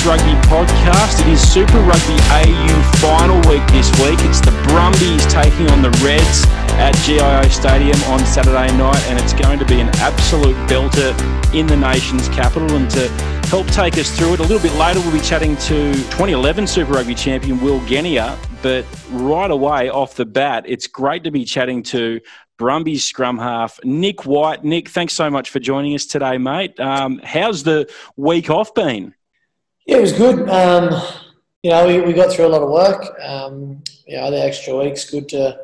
Tales Rugby podcast. It is Super Rugby AU final week this week. It's the Brumbies taking on the Reds at GIO Stadium on Saturday night, and it's going to be an absolute belter in the nation's capital. And to help take us through it, a little bit later, we'll be chatting to 2011 Super Rugby champion Will Genia. But right away, off the bat, it's great to be chatting to Brumbies scrum half, Nic White. Nic, thanks so much for joining us today, mate. Um, how's the week off been? Yeah, it was good. Um, you know, we, we got through a lot of work. Um, you know, the extra week's good to,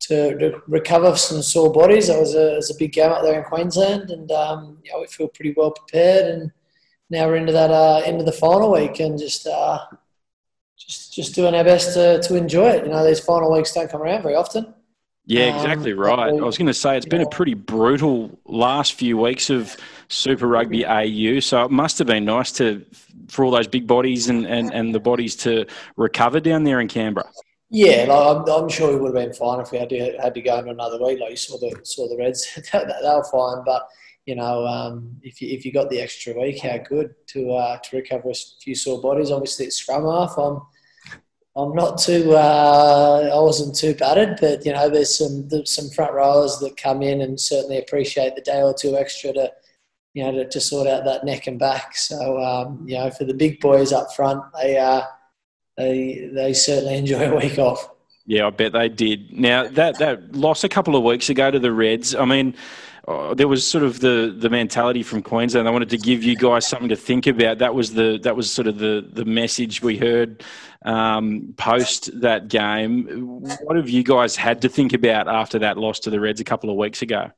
to, to recover some sore bodies. It was a, was a big game up there in Queensland, and um, you know, we feel pretty well prepared. And now we're into that uh, into the final week, and just uh, just just doing our best to, to enjoy it. You know, these final weeks don't come around very often. Yeah, um, exactly um, right. I was going to say it's been a pretty brutal last few weeks of Super Rugby AU, so it must have been nice to for all those big bodies and, and, and the bodies to recover down there in Canberra. Yeah, like I'm, I'm, sure we would have been fine if we had to had to go in another week. Like you saw the saw the Reds, they, they were fine. But you know, um, if you if you got the extra week, how good to uh, to recover a few sore bodies. Obviously, it's scrum half. I'm I'm not too. Uh, I wasn't too battered, but you know, there's some there's some front rowers that come in and certainly appreciate the day or two extra to, you know, to, to sort out that neck and back. So um, you know, for the big boys up front, they uh, they they certainly enjoy a week off. Yeah, I bet they did. Now that that loss a couple of weeks ago to the Reds. I mean, uh, there was sort of the the mentality from Queensland. They wanted to give you guys something to think about. That was the that was sort of the the message we heard um, post that game. What have you guys had to think about after that loss to the Reds a couple of weeks ago?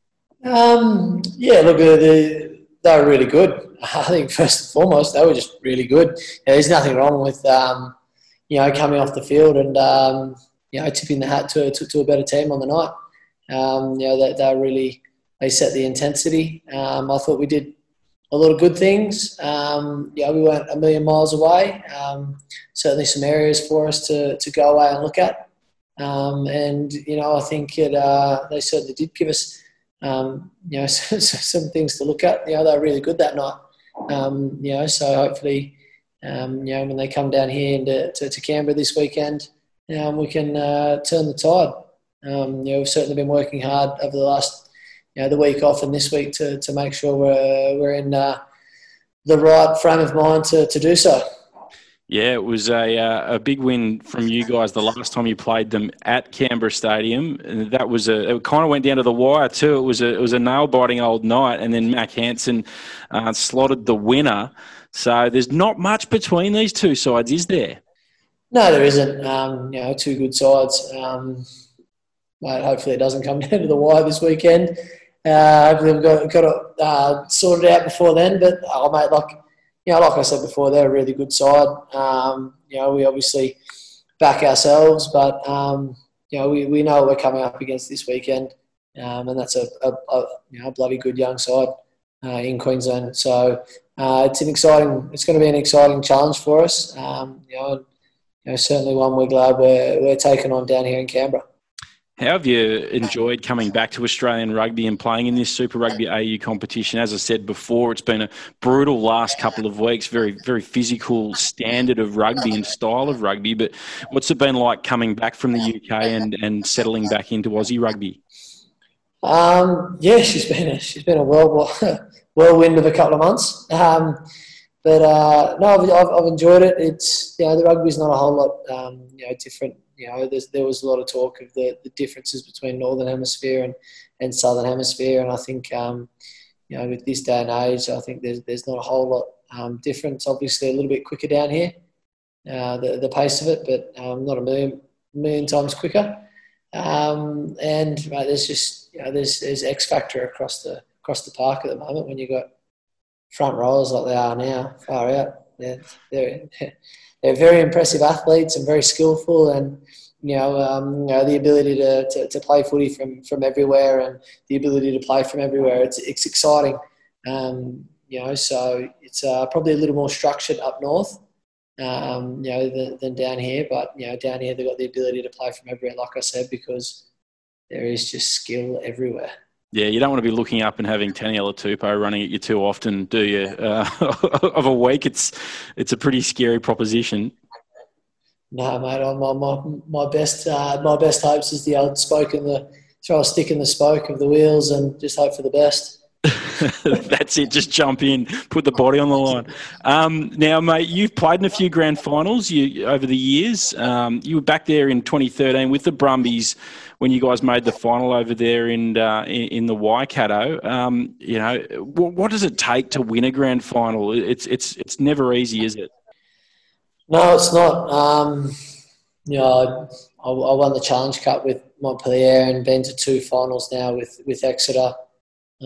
Um, yeah, look, uh, they, were really good. I think first and foremost, they were just really good. Yeah, there's nothing wrong with um, you know coming off the field and um, you know tipping the hat to, to, to a better team on the night. Um, you know, they, they really they set the intensity. Um, I thought we did a lot of good things. Um, yeah, we weren't a million miles away. Um, certainly, some areas for us to, to go away and look at. And you know, I think it, uh, they certainly did give us um, you know some things to look at. You know, they were really good that night. Um, you know, so hopefully, um, you know, when they come down here into, to, to Canberra this weekend, we can uh, turn the tide. you know, we've certainly been working hard over the last you know, the week off and this week to, to make sure we're, we're in uh, the right frame of mind to, to do so. Yeah, it was a, uh, a big win from you guys the last time you played them at Canberra Stadium. That was a it kind of went down to the wire too. It was a it was a nail biting old night, and then Mack Hansen uh, slotted the winner. So there's not much between these two sides, is there? No, there isn't. Um, you know, two good sides. Um, hopefully, it doesn't come down to the wire this weekend. Uh, hopefully we've got, got it uh, sorted out before then. But oh, mate, like you know, like I said before, they're a really good side. Um, you know, we obviously back ourselves, but um, you know, we, we know what we're coming up against this weekend, um, and that's a, a, a, you know bloody good young side uh, in Queensland. So uh, it's an exciting. It's going to be an exciting challenge for us. Um, you know, you know, certainly one we're glad we're we're taking on down here in Canberra. How have you enjoyed coming back to Australian rugby and playing in this Super Rugby AU competition? As I said before, it's been a brutal last couple of weeks, very, very physical standard of rugby and style of rugby. But what's it been like coming back from the UK and, and settling back into Aussie rugby? Um, yeah, she's been a, she's been a whirlwind, of a couple of months. Um, but uh, no, I've, I've, I've, enjoyed it. It's you know the rugby's not a whole lot um, you know different you know, there was a lot of talk of the, the differences between Northern Hemisphere and, and Southern Hemisphere, and I think, um, you know, with this day and age, I think there's, there's not a whole lot um, difference. Obviously, a little bit quicker down here, uh, the, the pace of it, but um, not a million, million times quicker. Um, and there's just, you know, there's, there's X factor across the, across the park at the moment when you've got front rowers like they are now, far out. They're, they're, they're very impressive athletes and very skillful and you know, um, you know the ability to, to, to, play footy from, from everywhere and the ability to play from everywhere. It's, it's exciting, um, you know, so it's uh, probably a little more structured up north, um, you know, than, than, down here. But, you know, down here they've got the ability to play from everywhere, like I said, because there is just skill everywhere. Yeah, you don't want to be looking up and having Taniela Tupou running at you too often, do you? Uh, of a week, it's it's a pretty scary proposition. No, mate. My my, my best uh, my best hopes is the old spoke in the throw a stick in the spoke of the wheels and just hope for the best. That's it. Just jump in, put the body on the line. Um, now, mate, you've played in a few grand finals you, over the years. Um, you were back there in 2013 with the Brumbies when you guys made the final over there in uh, in, in, the Waikato. Um, you know, what, what, does it take to win a grand final? It's it's it's never easy, is it? No, it's not. Um, you know, I, I, won the Challenge Cup with Montpellier and been to two finals now with with Exeter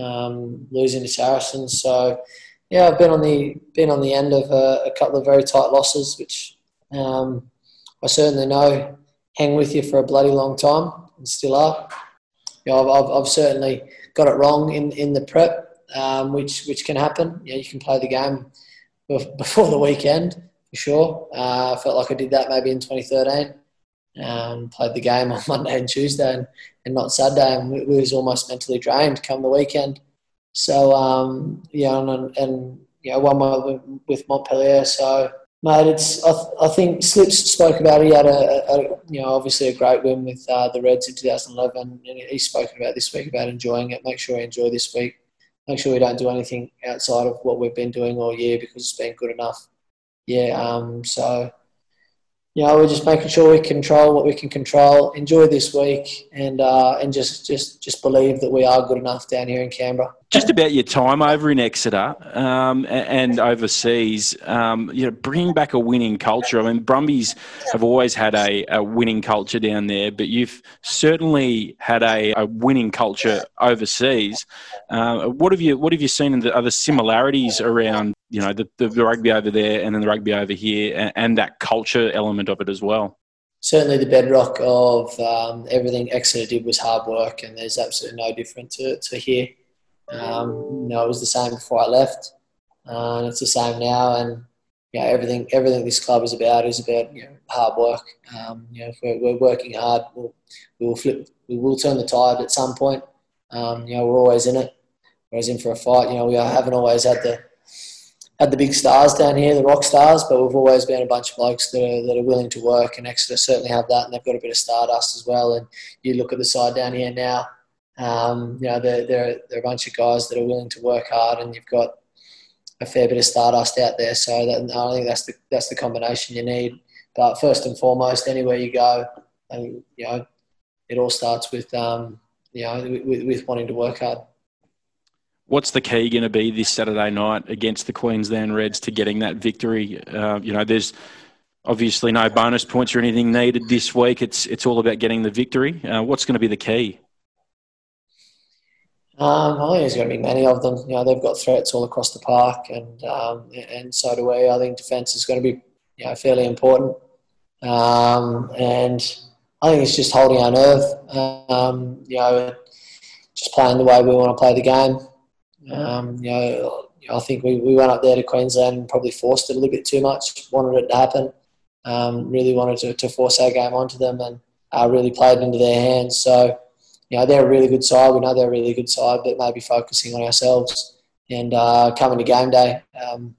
um, losing to Saracens. So yeah, I've been on the been on the end of a, a couple of very tight losses, which um, I certainly know hang with you for a bloody long time and still are. You know, I've, I've, certainly got it wrong in, in the prep, um, which which can happen. Know, you can play the game before the weekend for sure. Uh, I felt like I did that maybe in 2013. Um, played the game on Monday and Tuesday and, and not Saturday, and we, we was almost mentally drained come the weekend. So um, yeah, and, and you know, one more with Montpellier. So mate, it's I, I think Slips spoke about it. He had a, a, you know obviously a great win with uh, the Reds in 2011, and he's spoken about this week about enjoying it. Make sure we enjoy this week. Make sure we don't do anything outside of what we've been doing all year because it's been good enough. Yeah. Um, so you know, we're just making sure we control what we can control, enjoy this week, and uh, and just just just believe that we are good enough down here in Canberra. Just about your time over in Exeter um, and, overseas, um, you know, bringing back a winning culture. I mean, Brumbies have always had a, a winning culture down there, but you've certainly had a, a winning culture overseas. Uh, what have you What have you seen in the other similarities around you know the, the rugby over there and then the rugby over here and, and that culture element of it as well certainly the bedrock of um, everything Exeter did was hard work, and there's absolutely no different to, to here. Um, you know, it was the same before I left, uh, and it's the same now. And you know, everything everything this club is about is about you know, hard work. Um, you know, if we're, we're working hard, we'll, we will flip, we will turn the tide at some point. Um, you know, we're always in it. We're always in for a fight. You know, we haven't always had the had the big stars down here, the rock stars, but we've always been a bunch of blokes that are, that are willing to work, and Exeter certainly have that, and they've got a bit of stardust as well. And you look at the side down here now, um, you know, they're, they're, they're a bunch of guys that are willing to work hard, and you've got a fair bit of stardust out there. So that, I think that's the that's the combination you need. But first and foremost, anywhere you go, and you know, it all starts with um, you know with, with wanting to work hard. What's the key going to be this Saturday night against the Queensland Reds to getting that victory? Uh, you know, there's obviously no bonus points or anything needed this week. It's it's all about getting the victory. Uh, what's going to be the key? Um, I think there's going to be many of them. You know, they've got threats all across the park, and um, and so do we. I think defence is going to be you know fairly important, um, and I think it's just holding our nerve. Um, you know, just playing the way we want to play the game. Um, you know, I think we, we went up there to Queensland and probably forced it a little bit too much, wanted it to happen, um, really wanted to, to force our game onto them and uh, really played into their hands. So, you know, they're a really good side. We know they're a really good side, but maybe focusing on ourselves and uh, coming to game day, um,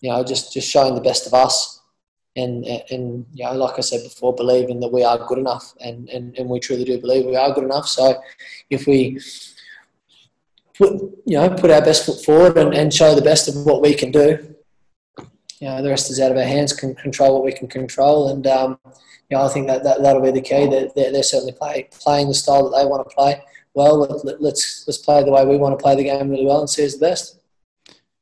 you know, just, just showing the best of us. And, and you know, like I said before, believing that we are good enough, and, and, and we truly do believe we are good enough. So, if we put you know put our best foot forward and, and show the best of what we can do. You know, the rest is out of our hands. Can control what we can control, and um, you know, I think that, that that'll be the key. That they're, they're, certainly play, playing the style that they want to play well. Let, us let's, let's play the way we want to play the game really well and see who's the best.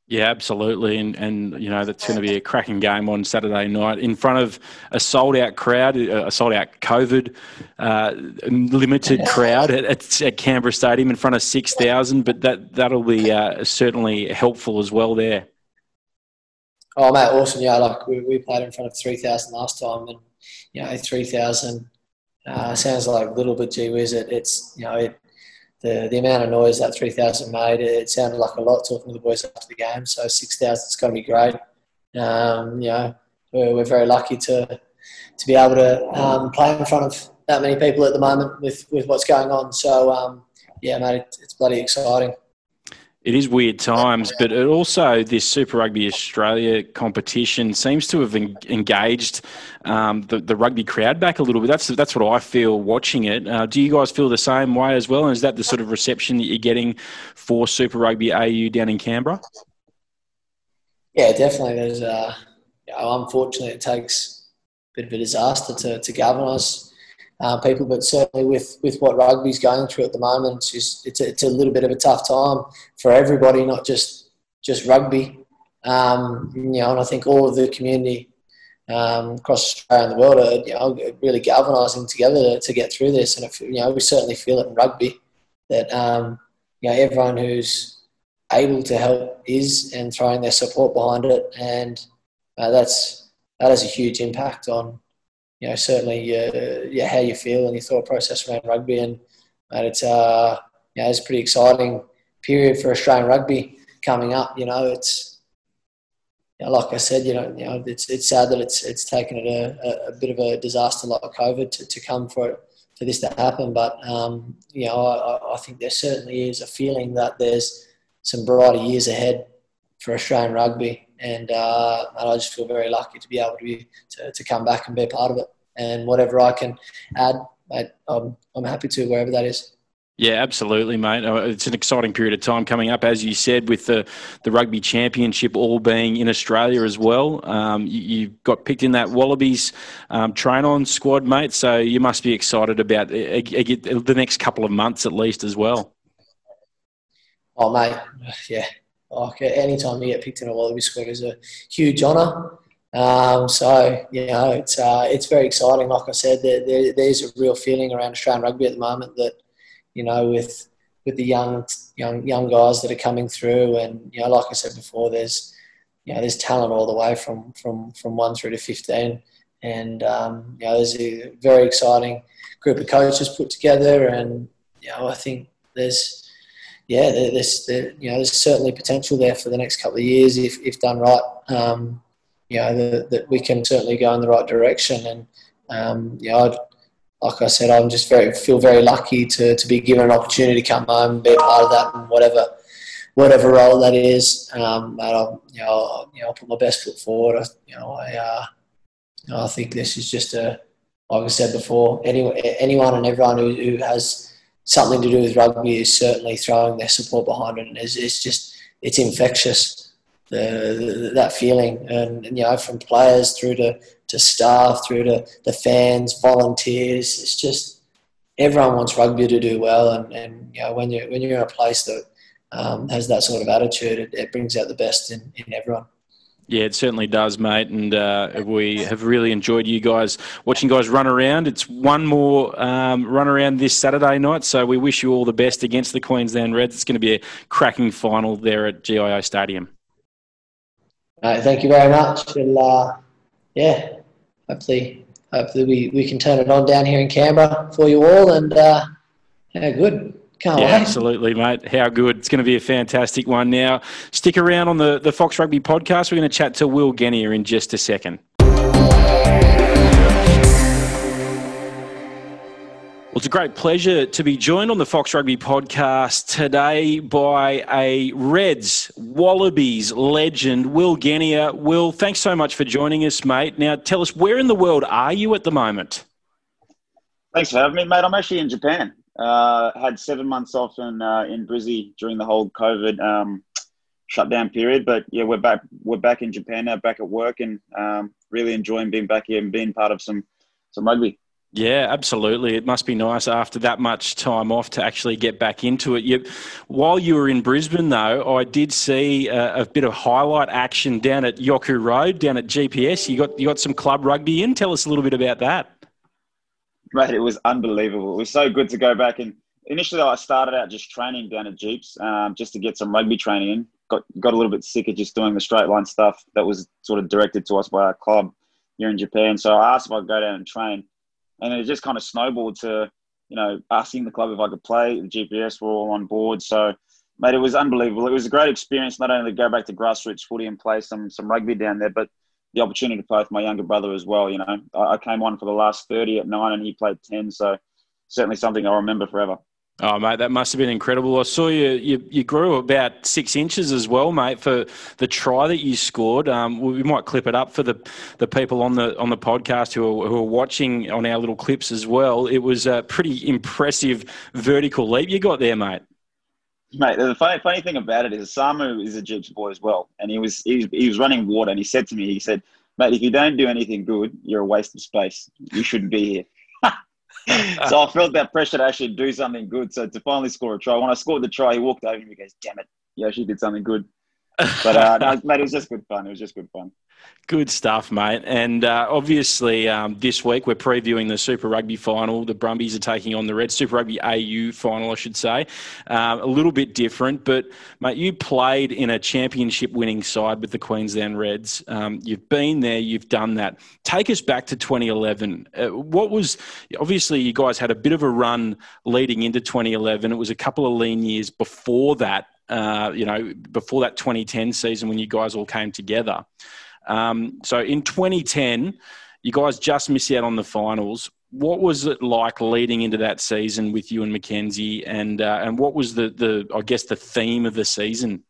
Yeah, absolutely, and and you know that's going to be a cracking game on Saturday night in front of a sold out crowd, a sold out COVID uh, limited crowd at, at, Canberra Stadium in front of six thousand. But that that'll be uh, certainly helpful as well there. Oh mate, awesome! Yeah, like we, we played in front of three thousand last time, and you know three thousand uh, sounds like a little bit gee whiz. It, it's you know it the, the amount of noise that 3,000 made, it sounded like a lot talking to the boys after the game. So 6,000 is going to be great. Um, you know, we're, we're, very lucky to to be able to um, play in front of that many people at the moment with, with what's going on. So, um, yeah, mate, it's bloody exciting. It is weird times, but it also this Super Rugby Australia competition seems to have en- engaged um, the, the rugby crowd back a little bit. That's that's what I feel watching it. Uh, do you guys feel the same way as well? And is that the sort of reception that you're getting for Super Rugby AU down in Canberra? Yeah, definitely. There's, uh, you know, unfortunately, it takes a bit of a disaster to, to galvanise uh, people, but certainly with, with what rugby's going through at the moment, it's, just, it's, a, it's a little bit of a tough time for everybody, not just just rugby. Um, you know, and I think all of the community um, across Australia and the world are you know, really galvanising together to, to, get through this. And if, you know, we certainly feel it in rugby that um, you know everyone who's able to help is and throwing their support behind it, and uh, that's that has a huge impact on you know, certainly uh, yeah, how you feel and your thought process around rugby. And it's, uh, you know, it's a pretty exciting period for Australian rugby coming up. You know, it's, you know, like I said, you know, you know, it's, it's sad that it's, it's taken it a, a, bit of a disaster like COVID to, to come for it, for this to happen. But, um, you know, I, I think there certainly is a feeling that there's some brighter years ahead for Australian rugby and, uh, and I just feel very lucky to be able to be to, to come back and be a part of it. And whatever I can add, mate, I'm, I'm happy to wherever that is. Yeah, absolutely, mate. Uh, it's an exciting period of time coming up, as you said, with the, the rugby championship all being in Australia as well. Um, you, you, got picked in that Wallabies um, train on squad, mate. So you must be excited about the next couple of months at least as well. Oh, mate, yeah, like any time you get picked in a Wallaby squad is a huge honour. Um, so you know it's uh, it's very exciting. Like I said, there, there, there's a real feeling around Australian rugby at the moment that you know with with the young young young guys that are coming through, and you know like I said before, there's you know there's talent all the way from from from one through to fifteen, and um, you know there's a very exciting group of coaches put together, and you know I think there's yeah, there's there, you know there's certainly potential there for the next couple of years if, if done right. Um, you know that we can certainly go in the right direction, and um, you know, like I said, I'm just very feel very lucky to, to be given an opportunity to come home and be a part of that, and whatever whatever role that is. Um, and I'll you know I'll, you know I'll put my best foot forward. I, you know I uh, I think this is just a like I said before, any, anyone and everyone who, who has something to do with rugby is certainly throwing their support behind it, and it's, it's just it's infectious. The, the, that feeling, and, and, you know, from players through to, to staff, through to the fans, volunteers, it's just everyone wants rugby to do well, and, and you know, when you when you're in a place that um, has that sort of attitude, it, it brings out the best in, in everyone. Yeah, it certainly does, mate. And uh, we have really enjoyed you guys watching guys run around. It's one more um, run around this Saturday night, so we wish you all the best against the Queensland Reds. It's going to be a cracking final there at GIO Stadium. Thank you very much. Uh, yeah, hopefully, hopefully we, we can turn it on down here in Canberra for you all. And uh, yeah, good. Can't yeah, wait. absolutely, mate. How good. It's going to be a fantastic one. Now, stick around on the, the Fox Rugby podcast. We're going to chat to Will Genia in just a second. Well, it's a great pleasure to be joined on the Fox Rugby podcast today by a Reds Wallabies legend, Will Genia. Will, thanks so much for joining us, mate. Now, tell us, where in the world are you at the moment? Thanks for having me, mate. I'm actually in Japan. Uh, had seven months off in uh, in Brizzy during the whole COVID um, shutdown period, but yeah, we're back. We're back in Japan now, back at work, and um, really enjoying being back here and being part of some some rugby. Yeah, absolutely. It must be nice after that much time off to actually get back into it. You, while you were in Brisbane, though, I did see a, a, bit of highlight action down at Yoku Road, down at GPS. You got you got some club rugby in. Tell us a little bit about that. Mate, it was unbelievable. It was so good to go back. And initially, I started out just training down at Jeeps um, just to get some rugby training in. Got, got a little bit sick of just doing the straight line stuff that was sort of directed to us by our club here in Japan. So I asked if I could go down and train. And it just kind of snowballed to, you know, asking the club if I could play. The GPS were all on board. So, mate, it was unbelievable. It was a great experience not only to go back to grassroots footy and play some some rugby down there, but the opportunity to play with my younger brother as well. You know, I, came on for the last 30 at nine and he played 10. So certainly something I'll remember forever. Oh, mate, that must have been incredible. I saw you, you, you grew about six inches as well, mate, for the try that you scored. Um, we might clip it up for the, the people on the on the podcast who are, who are watching on our little clips as well. It was a pretty impressive vertical leap you got there, mate. Mate, the funny, funny thing about it is Samu is a Jeeps boy as well, and he was, he was he was running water, and he said to me, he said, "Mate, if you don't do anything good, you're a waste of space. You shouldn't be here." so I felt that pressure to actually do something good. So to finally score a try, when I scored the try, he walked over and he goes, "Damn it, you actually did something good." But uh, no, mate, it was just good fun. It was just good fun. Good stuff, mate. And uh, obviously, um, this week we're previewing the Super Rugby final. The Brumbies are taking on the Red Super Rugby AU final, I should say. Um, a little bit different, but mate, you played in a championship winning side with the Queensland Reds. Um, you've been there, you've done that. Take us back to 2011. Uh, what was obviously you guys had a bit of a run leading into 2011. It was a couple of lean years before that. Uh, you know, before that 2010 season when you guys all came together. Um, so in 2010, you guys just missed out on the finals. What was it like leading into that season with you and McKenzie, and uh, and what was the the I guess the theme of the season?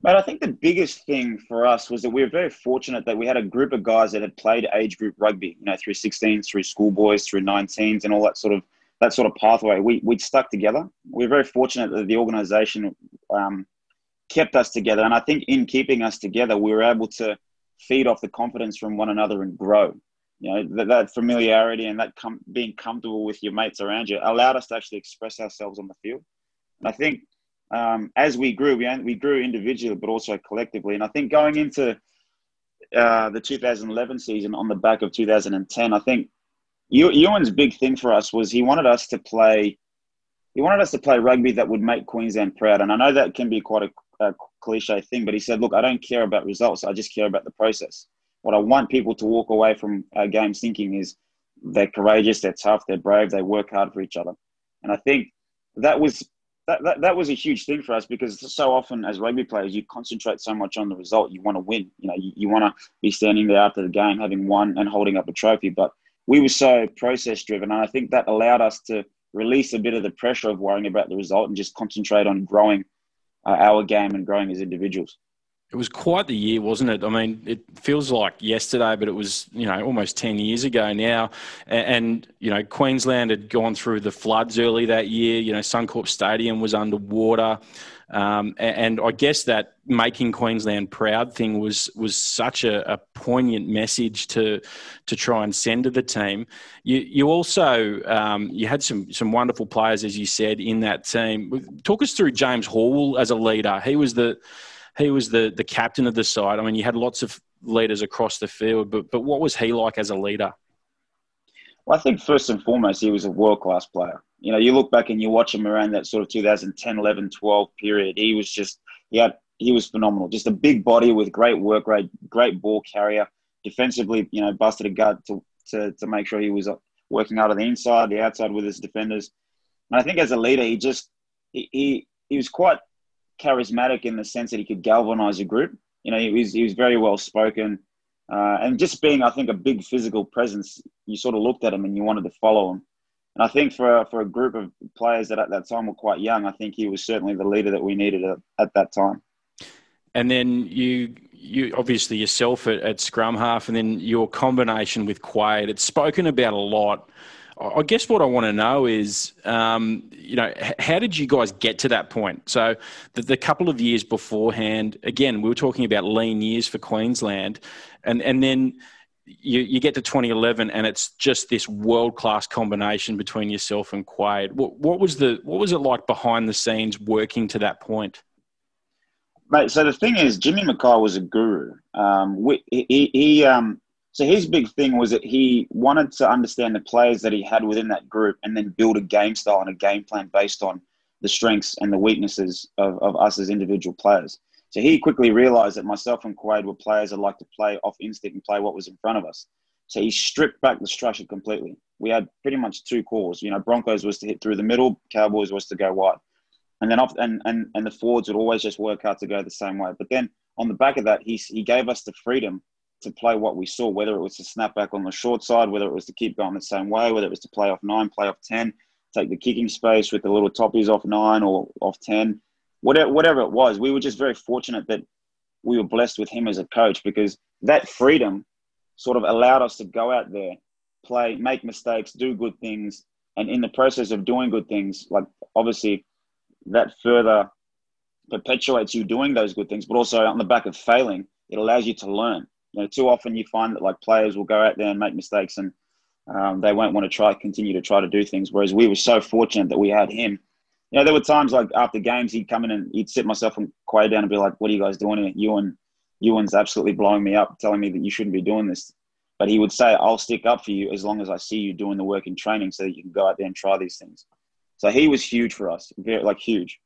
But I think the biggest thing for us was that we were very fortunate that we had a group of guys that had played age group rugby, you know, through 16s, through schoolboys, through 19s, and all that sort of that sort of pathway. We we stuck together. We are very fortunate that the organisation um, kept us together. And I think in keeping us together, we were able to feed off the confidence from one another and grow. You know, that, that familiarity and that com- being comfortable with your mates around you allowed us to actually express ourselves on the field. And I think um, as we grew, we, we grew individually, but also collectively. And I think going into uh, the 2011 season on the back of 2010, I think Ewen's big thing for us was he wanted us to play. He wanted us to play rugby that would make Queensland proud, and I know that can be quite a a cliche thing, but he said, "Look, I don't care about results. I just care about the process. What I want people to walk away from our games thinking is they're courageous, they're tough, they're brave, they work hard for each other." And I think that was that, that, that was a huge thing for us because so often as rugby players, you concentrate so much on the result. You want to win. You know, you, you want to be standing there after the game, having won and holding up a trophy. But we were so process driven, and I think that allowed us to release a bit of the pressure of worrying about the result and just concentrate on growing uh, our game and growing as individuals. It was quite the year, wasn't it? I mean, it feels like yesterday, but it was, you know, almost 10 years ago now. And, you know, Queensland had gone through the floods early that year. You know, Suncorp Stadium was underwater. Um, and I guess that making Queensland proud thing was was such a, a, poignant message to to try and send to the team. You you also um, you had some some wonderful players as you said in that team. Talk us through James Horwill as a leader. He was the he was the the captain of the side. I mean, you had lots of leaders across the field, but but what was he like as a leader? Well, I think first and foremost, he was a world class player. You know, you look back and you watch him around that sort of 2010, 11, 12 period. He was just, he had, he was phenomenal. Just a big body with great work rate, great ball carrier. Defensively, you know, busted a gut to, to, to make sure he was working out of the inside, the outside with his defenders. And I think as a leader, he just, he, he, he was quite charismatic in the sense that he could galvanize a group. You know, he was, he was very well spoken. Uh, and just being, I think, a big physical presence, you sort of looked at him and you wanted to follow him. And I think for for a group of players that at that time were quite young, I think he was certainly the leader that we needed at, at that time. And then you you obviously yourself at, at scrum half, and then your combination with Quade. It's spoken about a lot. I guess what I want to know is, um, you know, how did you guys get to that point? So, the, the, couple of years beforehand, again, we were talking about lean years for Queensland, and and then you, you get to 2011 and it's just this world class combination between yourself and Quade. What, what was the what was it like behind the scenes working to that point? Mate, so the thing is, Jimmy McKay was a guru. Um, he, he um, so his big thing was that he wanted to understand the players that he had within that group and then build a game style and a game plan based on the strengths and the weaknesses of, of us as individual players. So he quickly realized that myself and Quade were players that like to play off instinct and play what was in front of us. So he stripped back the structure completely. We had pretty much two calls. You know, Broncos was to hit through the middle, Cowboys was to go wide. And then off and, and, and the forwards would always just work out to go the same way. But then on the back of that, he, he gave us the freedom to play what we saw, whether it was to snap back on the short side, whether it was to keep going the same way, whether it was to play off nine, play off 10. take the kicking space with the little toppies off nine or off 10, whatever, whatever it was. We were just very fortunate that we were blessed with him as a coach because that freedom sort of allowed us to go out there, play, make mistakes, do good things. And in the process of doing good things, like obviously that further perpetuates you doing those good things, but also on the back of failing, it allows you to learn. You know, too often you find that like players will go out there and make mistakes and um, they won't want to try continue to try to do things. Whereas we were so fortunate that we had him. You know, there were times like after games he'd come in and he'd sit myself and Quade down and be like, "What are you guys doing here? Ewen, Ewen's absolutely blowing me up, telling me that you shouldn't be doing this." But he would say, "I'll stick up for you as long as I see you doing the work in training, so that you can go out there and try these things." So he was huge for us, very like huge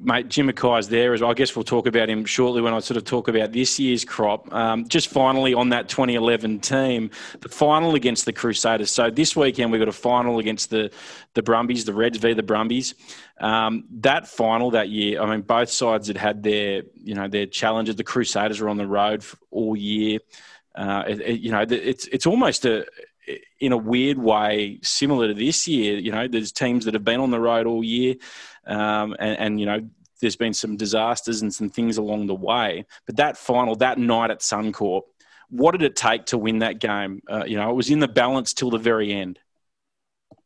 mate, Jim McKay's there as well. I guess we'll talk about him shortly when I sort of talk about this year's crop. Um, just finally on that 2011 team, the final against the Crusaders. So this weekend we've got a final against the the Brumbies, the Reds v the Brumbies. Um, that final that year, I mean, both sides had had their you know their challenges. The Crusaders were on the road all year. Uh, it, it, you know, it's it's almost a in a weird way similar to this year. You know, there's teams that have been on the road all year. Um, and, and, you know, there's been some disasters and some things along the way. But that final, that night at Suncorp, what did it take to win that game? Uh, you know, it was in the balance till the very end.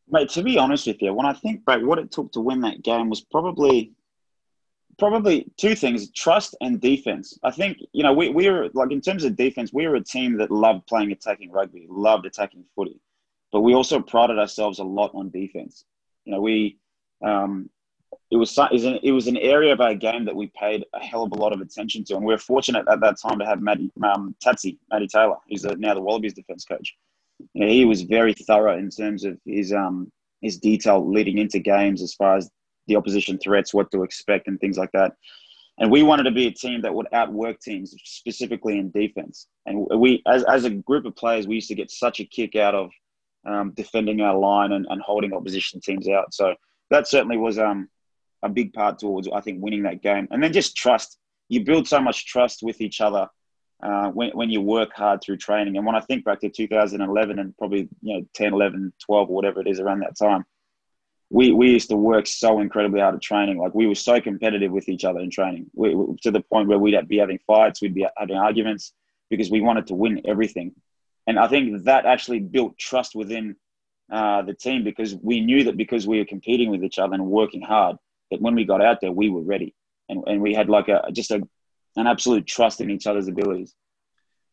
Mate, to be honest with you, when I think back, what it took to win that game was probably probably two things trust and defense i think you know we, we were like in terms of defense we were a team that loved playing attacking rugby loved attacking footy but we also prided ourselves a lot on defense you know we um, it was it was, an, area of our game that we paid a hell of a lot of attention to, and we were fortunate at that time to have Matty um, Tatsy, Matty Taylor, who's now the Wallabies defense coach. You know, he was very thorough in terms of his um his detail leading into games as far as the opposition threats, what to expect, and things like that. And we wanted to be a team that would outwork teams, specifically in defense. And we, as, as a group of players, we used to get such a kick out of um, defending our line and, and holding opposition teams out. So that certainly was um, a big part towards I think winning that game. And then just trust. You build so much trust with each other uh, when, when you work hard through training. And when I think back to 2011 and probably you know 10, 11, 12 or whatever it is around that time, we, we used to work so incredibly hard at training. Like we were so competitive with each other in training we, to the point where we'd be having fights, we'd be having arguments because we wanted to win everything. And I think that actually built trust within uh, the team because we knew that because we were competing with each other and working hard, that when we got out there, we were ready, and and we had like a just a an absolute trust in each other's abilities.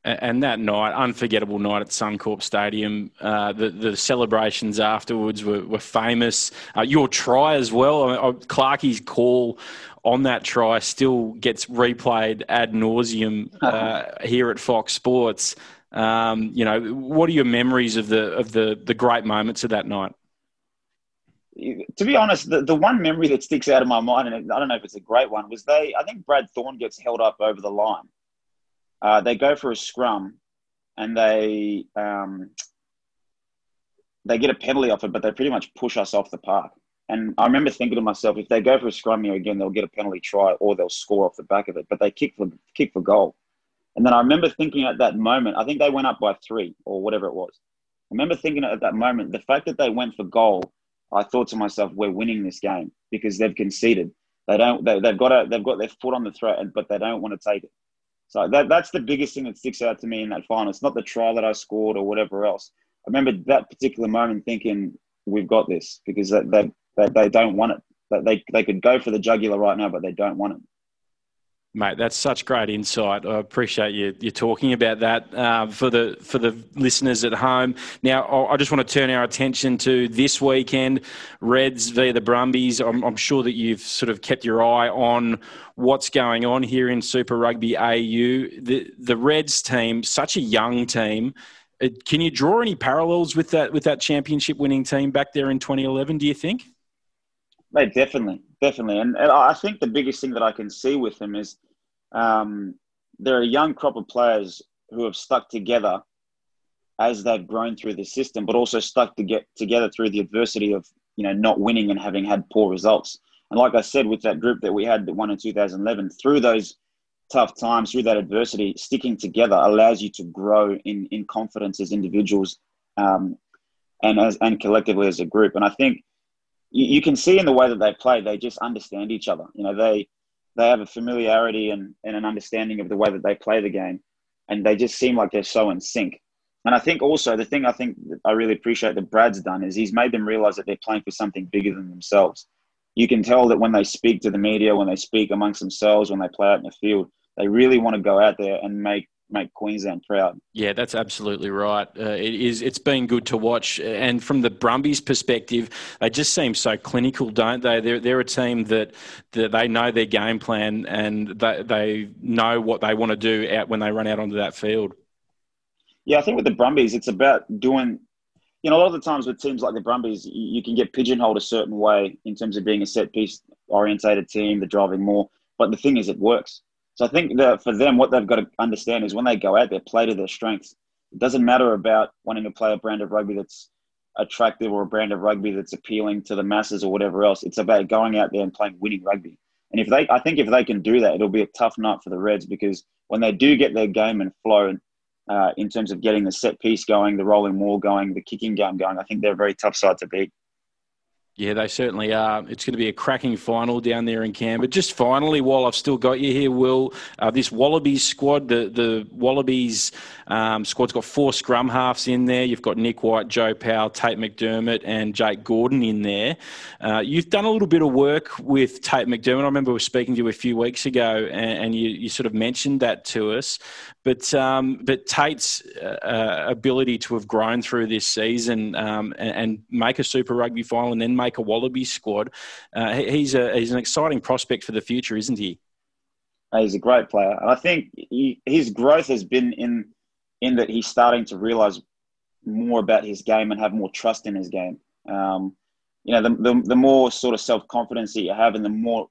And that night, unforgettable night at Suncorp Stadium, uh, the the celebrations afterwards were, were famous. Uh, your try as well, I mean, uh, Clarkie's call on that try still gets replayed ad nauseum uh, here at Fox Sports. Um, you know, what are your memories of the of the the great moments of that night? To be honest, the, the one memory that sticks out of my mind, and I don't know if it's a great one, was they. I think Brad Thorn gets held up over the line. Uh, they go for a scrum, and they um, they get a penalty off it, but they pretty much push us off the park. And I remember thinking to myself, if they go for a scrum here again, they'll get a penalty try or they'll score off the back of it. But they kick for kick for goal. And then I remember thinking at that moment, I think they went up by three or whatever it was. I remember thinking at that moment, the fact that they went for goal I thought to myself, we're winning this game because they've conceded. They don't. They, have got a, They've got their foot on the throat, but they don't want to take it. So that, that's the biggest thing that sticks out to me in that final. It's not the try that I scored or whatever else. I remember that particular moment thinking, we've got this because they, they, they, they don't want it. They, they could go for the jugular right now, but they don't want it. Mate, that's such great insight. I appreciate you you talking about that uh, for the for the listeners at home. Now, I just want to turn our attention to this weekend, Reds v the Brumbies. I'm, I'm sure that you've sort of kept your eye on what's going on here in Super Rugby AU. The the Reds team, such a young team. Uh, can you draw any parallels with that with that championship winning team back there in 2011? Do you think? Mate, definitely, definitely, and, and I think the biggest thing that I can see with them is um, they're a young crop of players who have stuck together as they've grown through the system, but also stuck to get together through the adversity of you know not winning and having had poor results. And like I said, with that group that we had that won in 2011, through those tough times, through that adversity, sticking together allows you to grow in in confidence as individuals. Um, and as and collectively as a group. And I think you, you can see in the way that they play, they just understand each other. You know, they they have a familiarity and, and an understanding of the way that they play the game, and they just seem like they're so in sync. And I think also the thing I think I really appreciate that Brad's done is he's made them realize that they're playing for something bigger than themselves. You can tell that when they speak to the media, when they speak amongst themselves, when they play out in the field, they really want to go out there and make make Queensland proud. Yeah, that's absolutely right. Uh, it is. It's been good to watch, and from the Brumbies' perspective, they just seem so clinical, don't they? They're they're a team that that they know their game plan and they they know what they want to do out when they run out onto that field. Yeah, I think with the Brumbies, it's about doing. You know, a lot of the times with teams like the Brumbies, you can get pigeonholed a certain way in terms of being a set piece orientated team, the driving maul. But the thing is, it works so I think that for them, what they've got to understand is when they go out there, play to their strengths. It doesn't matter about wanting to play a brand of rugby that's attractive or a brand of rugby that's appealing to the masses or whatever else. It's about going out there and playing winning rugby. And if they, I think if they can do that, it'll be a tough night for the Reds because when they do get their game and flow, uh, in terms of getting the set piece going, the rolling wall going, the kicking game going, I think they're a very tough side to beat. Yeah, they certainly are. It's going to be a cracking final down there in Canberra. Just finally, while I've still got you here, Will, uh, this Wallabies squad, the, the Wallabies um, squad's got four scrum halves in there. You've got Nic White, Joe Powell, Tate McDermott, and Jake Gordon in there. Uh, you've done a little bit of work with Tate McDermott. I remember we were speaking to you a few weeks ago, and, and you, you sort of mentioned that to us. But um, but Tate's uh, uh, ability to have grown through this season um, and, and, make a Super Rugby final and then make a Wallaby squad, uh, he's a he's an exciting prospect for the future, isn't he? He's a great player, and I think he, his growth has been in in that he's starting to realize more about his game and have more trust in his game. Um, you know, the, the, the more sort of self confidence that you have, and the more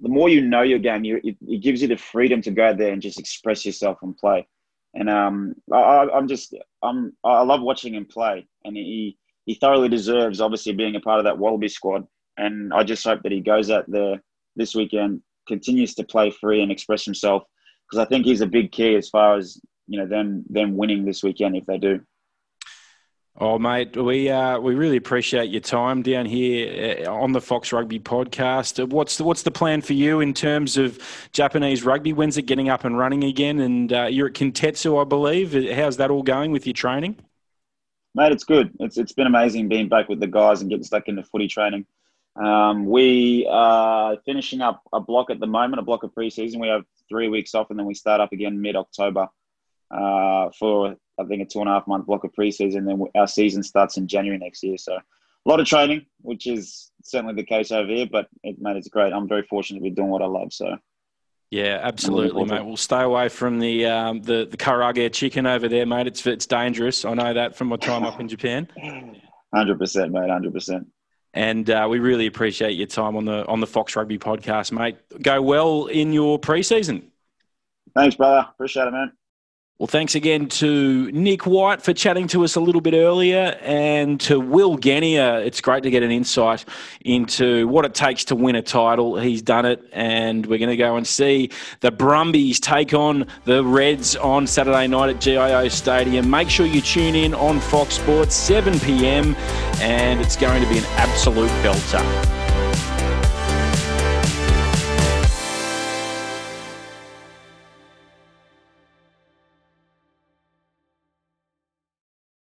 the more you know your game, you, it, it, gives you the freedom to go there and just express yourself and play. And um, I, am just I'm I love watching him play, and he he thoroughly deserves obviously being a part of that Wallaby squad. And I just hope that he goes out there this weekend, continues to play free and express himself, because I think he's a big key as far as you know them them winning this weekend if they do. Oh, mate, we uh, we really appreciate your time down here uh, on the Fox Rugby podcast. What's the, what's the plan for you in terms of Japanese rugby? When's it getting up and running again? And uh, you're at Kintetsu, I believe. How's that all going with your training? Mate, it's good. It's it's been amazing being back with the guys and getting stuck into footy training. Um, we are finishing up a block at the moment, a block of preseason. We have three weeks off, and then we start up again mid October uh, for I think a two and a half month block of preseason. Then our season starts in January next year. So a lot of training, which is certainly the case over here. But it, mate, it's great. I'm very fortunate to be doing what I love. So. Yeah, absolutely, mate. We'll stay away from the um, the the karaage chicken over there, mate. It's it's dangerous. I know that from my time up in Japan. Hundred percent, mate. Hundred percent. And uh, we really appreciate your time on the on the Fox Rugby podcast, mate. Go well in your preseason. Thanks, brother. Appreciate it, man. Well, thanks again to Nic White for chatting to us a little bit earlier and to Will Genia. It's great to get an insight into what it takes to win a title. He's done it, and we're going to go and see the Brumbies take on the Reds on Saturday night at GIO Stadium. Make sure you tune in on Fox Sports, 7 p.m., and it's going to be an absolute belter.